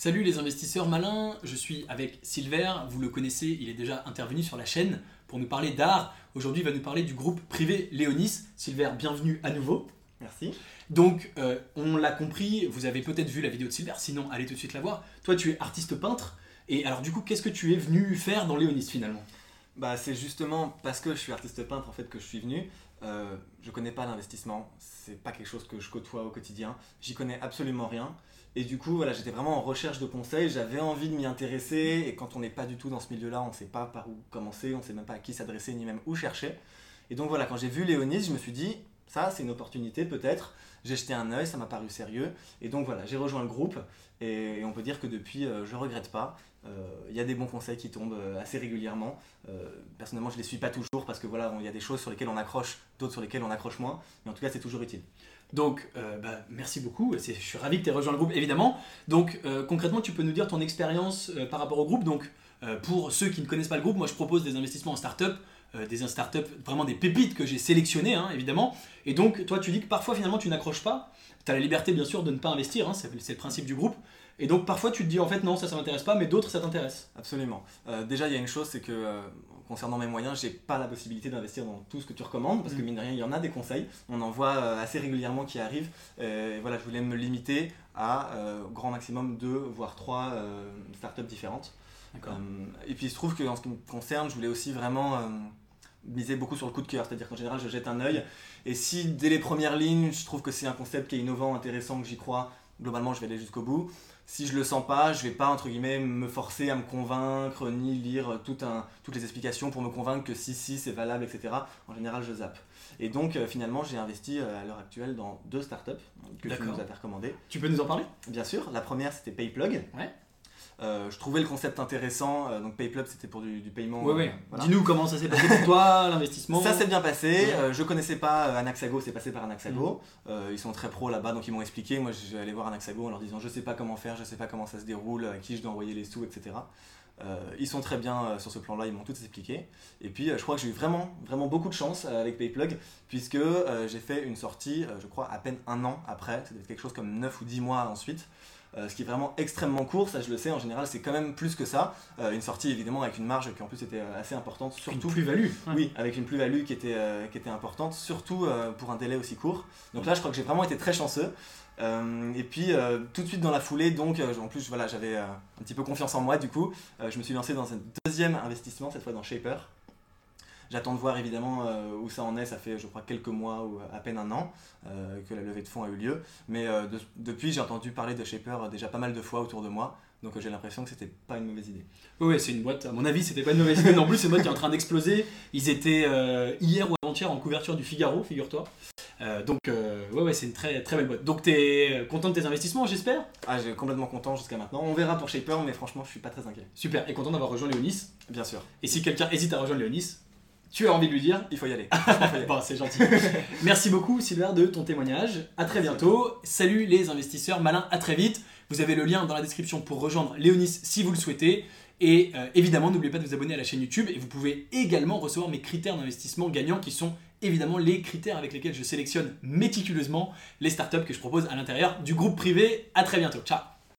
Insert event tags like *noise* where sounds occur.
Salut les investisseurs malins, je suis avec Silver, vous le connaissez, il est déjà intervenu sur la chaîne pour nous parler d'art. Aujourd'hui, il va nous parler du groupe privé Léonis. Silver, bienvenue à nouveau. Merci. Donc, euh, on l'a compris, vous avez peut-être vu la vidéo de Silver, sinon allez tout de suite la voir. Toi, tu es artiste peintre, et alors du coup, qu'est-ce que tu es venu faire dans Léonis finalement? Bah, c'est justement parce que je suis artiste peintre en fait que je suis venu. Euh, je connais pas l'investissement, c'est pas quelque chose que je côtoie au quotidien. J'y connais absolument rien. Et du coup, voilà, j'étais vraiment en recherche de conseils, j'avais envie de m'y intéresser, et quand on n'est pas du tout dans ce milieu-là, on ne sait pas par où commencer, on ne sait même pas à qui s'adresser, ni même où chercher. Et donc voilà, quand j'ai vu Léonis, je me suis dit, ça c'est une opportunité peut-être, j'ai jeté un œil, ça m'a paru sérieux, et donc voilà, j'ai rejoint le groupe, et, on peut dire que depuis, euh, je regrette pas. Il euh, y a des bons conseils qui tombent euh, assez régulièrement. personnellement, je les suis pas toujours parce que voilà, il y a des choses sur lesquelles on accroche, d'autres sur lesquelles on accroche moins, mais en tout cas, c'est toujours utile. Donc, bah, merci beaucoup. Je suis ravi que tu aies rejoint le groupe, évidemment. Donc, concrètement, tu peux nous dire ton expérience par rapport au groupe. Donc, pour ceux qui ne connaissent pas le groupe, moi, je propose des investissements en start-up. Des startups, vraiment des pépites que j'ai sélectionnées, hein, évidemment. Et donc, toi, tu dis que parfois, finalement, tu n'accroches pas. Tu as la liberté, bien sûr, de ne pas investir, hein, c'est le principe du groupe. Et donc parfois tu te dis en fait non ça ça m'intéresse pas mais d'autres ça t'intéresse. Absolument. Euh, déjà il y a une chose c'est que euh, concernant mes moyens j'ai pas la possibilité d'investir dans tout ce que tu recommandes parce que mm. mine de rien il y en a des conseils, on en voit euh, assez régulièrement qui arrivent. Et voilà je voulais me limiter à grand maximum deux voire trois startups différentes. et puis il se trouve que en ce qui me concerne je voulais aussi vraiment miser beaucoup sur le coup de cœur, c'est-à-dire qu'en général je jette un œil et si dès les premières lignes je trouve que c'est un concept qui est innovant, intéressant, que j'y crois, globalement je vais aller jusqu'au bout si je le sens pas, je vais pas entre guillemets me forcer à me convaincre ni lire tout un, toutes les explications pour me convaincre que si si c'est valable, etc. En général, je zappe. Et donc euh, finalement, j'ai investi euh, à l'heure actuelle dans deux startups que tu nous as recommandées. Tu peux nous en parler? Bien sûr. La première, c'était PayPlug. Ouais. Euh, je trouvais le concept intéressant. Euh, donc PayPlug, c'était pour du, paiement. Oui, oui. Euh, Dis-nous comment ça s'est passé pour toi, *laughs* l'investissement. Ça s'est bien passé. je connaissais pas Anaxago, c'est passé par Anaxago. Mm. ils sont très pros là-bas, donc ils m'ont expliqué. Moi, je vais aller voir Anaxago en leur disant je sais pas comment faire, je sais pas comment ça se déroule, à qui je dois envoyer les sous, etc. ils sont très bien sur ce plan-là, ils m'ont tout expliqué. Et puis, je crois que j'ai eu vraiment, vraiment beaucoup de chance avec PayPlug, puisque j'ai fait une sortie, je crois, à peine un an après. C'était quelque chose comme 9 ou 10 mois ensuite. Euh, ce qui est vraiment extrêmement court, ça je le sais, en général c'est quand même plus que ça. Euh, une sortie évidemment avec une marge qui en plus était euh, assez importante, surtout. Une plus-value Oui, avec une plus-value qui, était qui était importante, surtout pour un délai aussi court. Donc là je crois que j'ai vraiment été très chanceux. et puis tout de suite dans la foulée, donc en plus voilà, j'avais un petit peu confiance en moi du coup, je me suis lancé dans un deuxième investissement, cette fois dans Shaper. J'attends de voir évidemment euh, où ça en est. Ça fait, je crois, quelques mois ou à peine un an euh, que la levée de fonds a eu lieu. Mais euh, depuis, j'ai entendu parler de Shaper déjà pas mal de fois autour de moi. Donc j'ai l'impression que c'était pas une mauvaise idée. Oui, c'est une boîte, à mon avis, c'était pas une mauvaise idée non plus. C'est une boîte qui est en train d'exploser. Ils étaient hier ou avant-hier en couverture du Figaro, figure-toi. donc, ouais, ouais, c'est une très, très belle boîte. Donc, tu es content de tes investissements, j'espère? Ah, j'ai complètement content jusqu'à maintenant. On verra pour Shaper, mais franchement, je suis pas très inquiet. Super, et content d'avoir rejoint Léonis? Bien sûr. Et si quelqu'un hésite à rejoindre Léonis, tu as envie de lui dire Il faut y aller. *laughs* bon, c'est gentil. *laughs* Merci beaucoup, Silver, de ton témoignage. À très bientôt. Salut les investisseurs malins, à très vite. Vous avez le lien dans la description pour rejoindre Léonis si vous le souhaitez. Et euh, évidemment, n'oubliez pas de vous abonner à la chaîne YouTube. Et vous pouvez également recevoir mes critères d'investissement gagnants qui sont évidemment les critères avec lesquels je sélectionne méticuleusement les startups que je propose à l'intérieur du groupe privé. À très bientôt. Ciao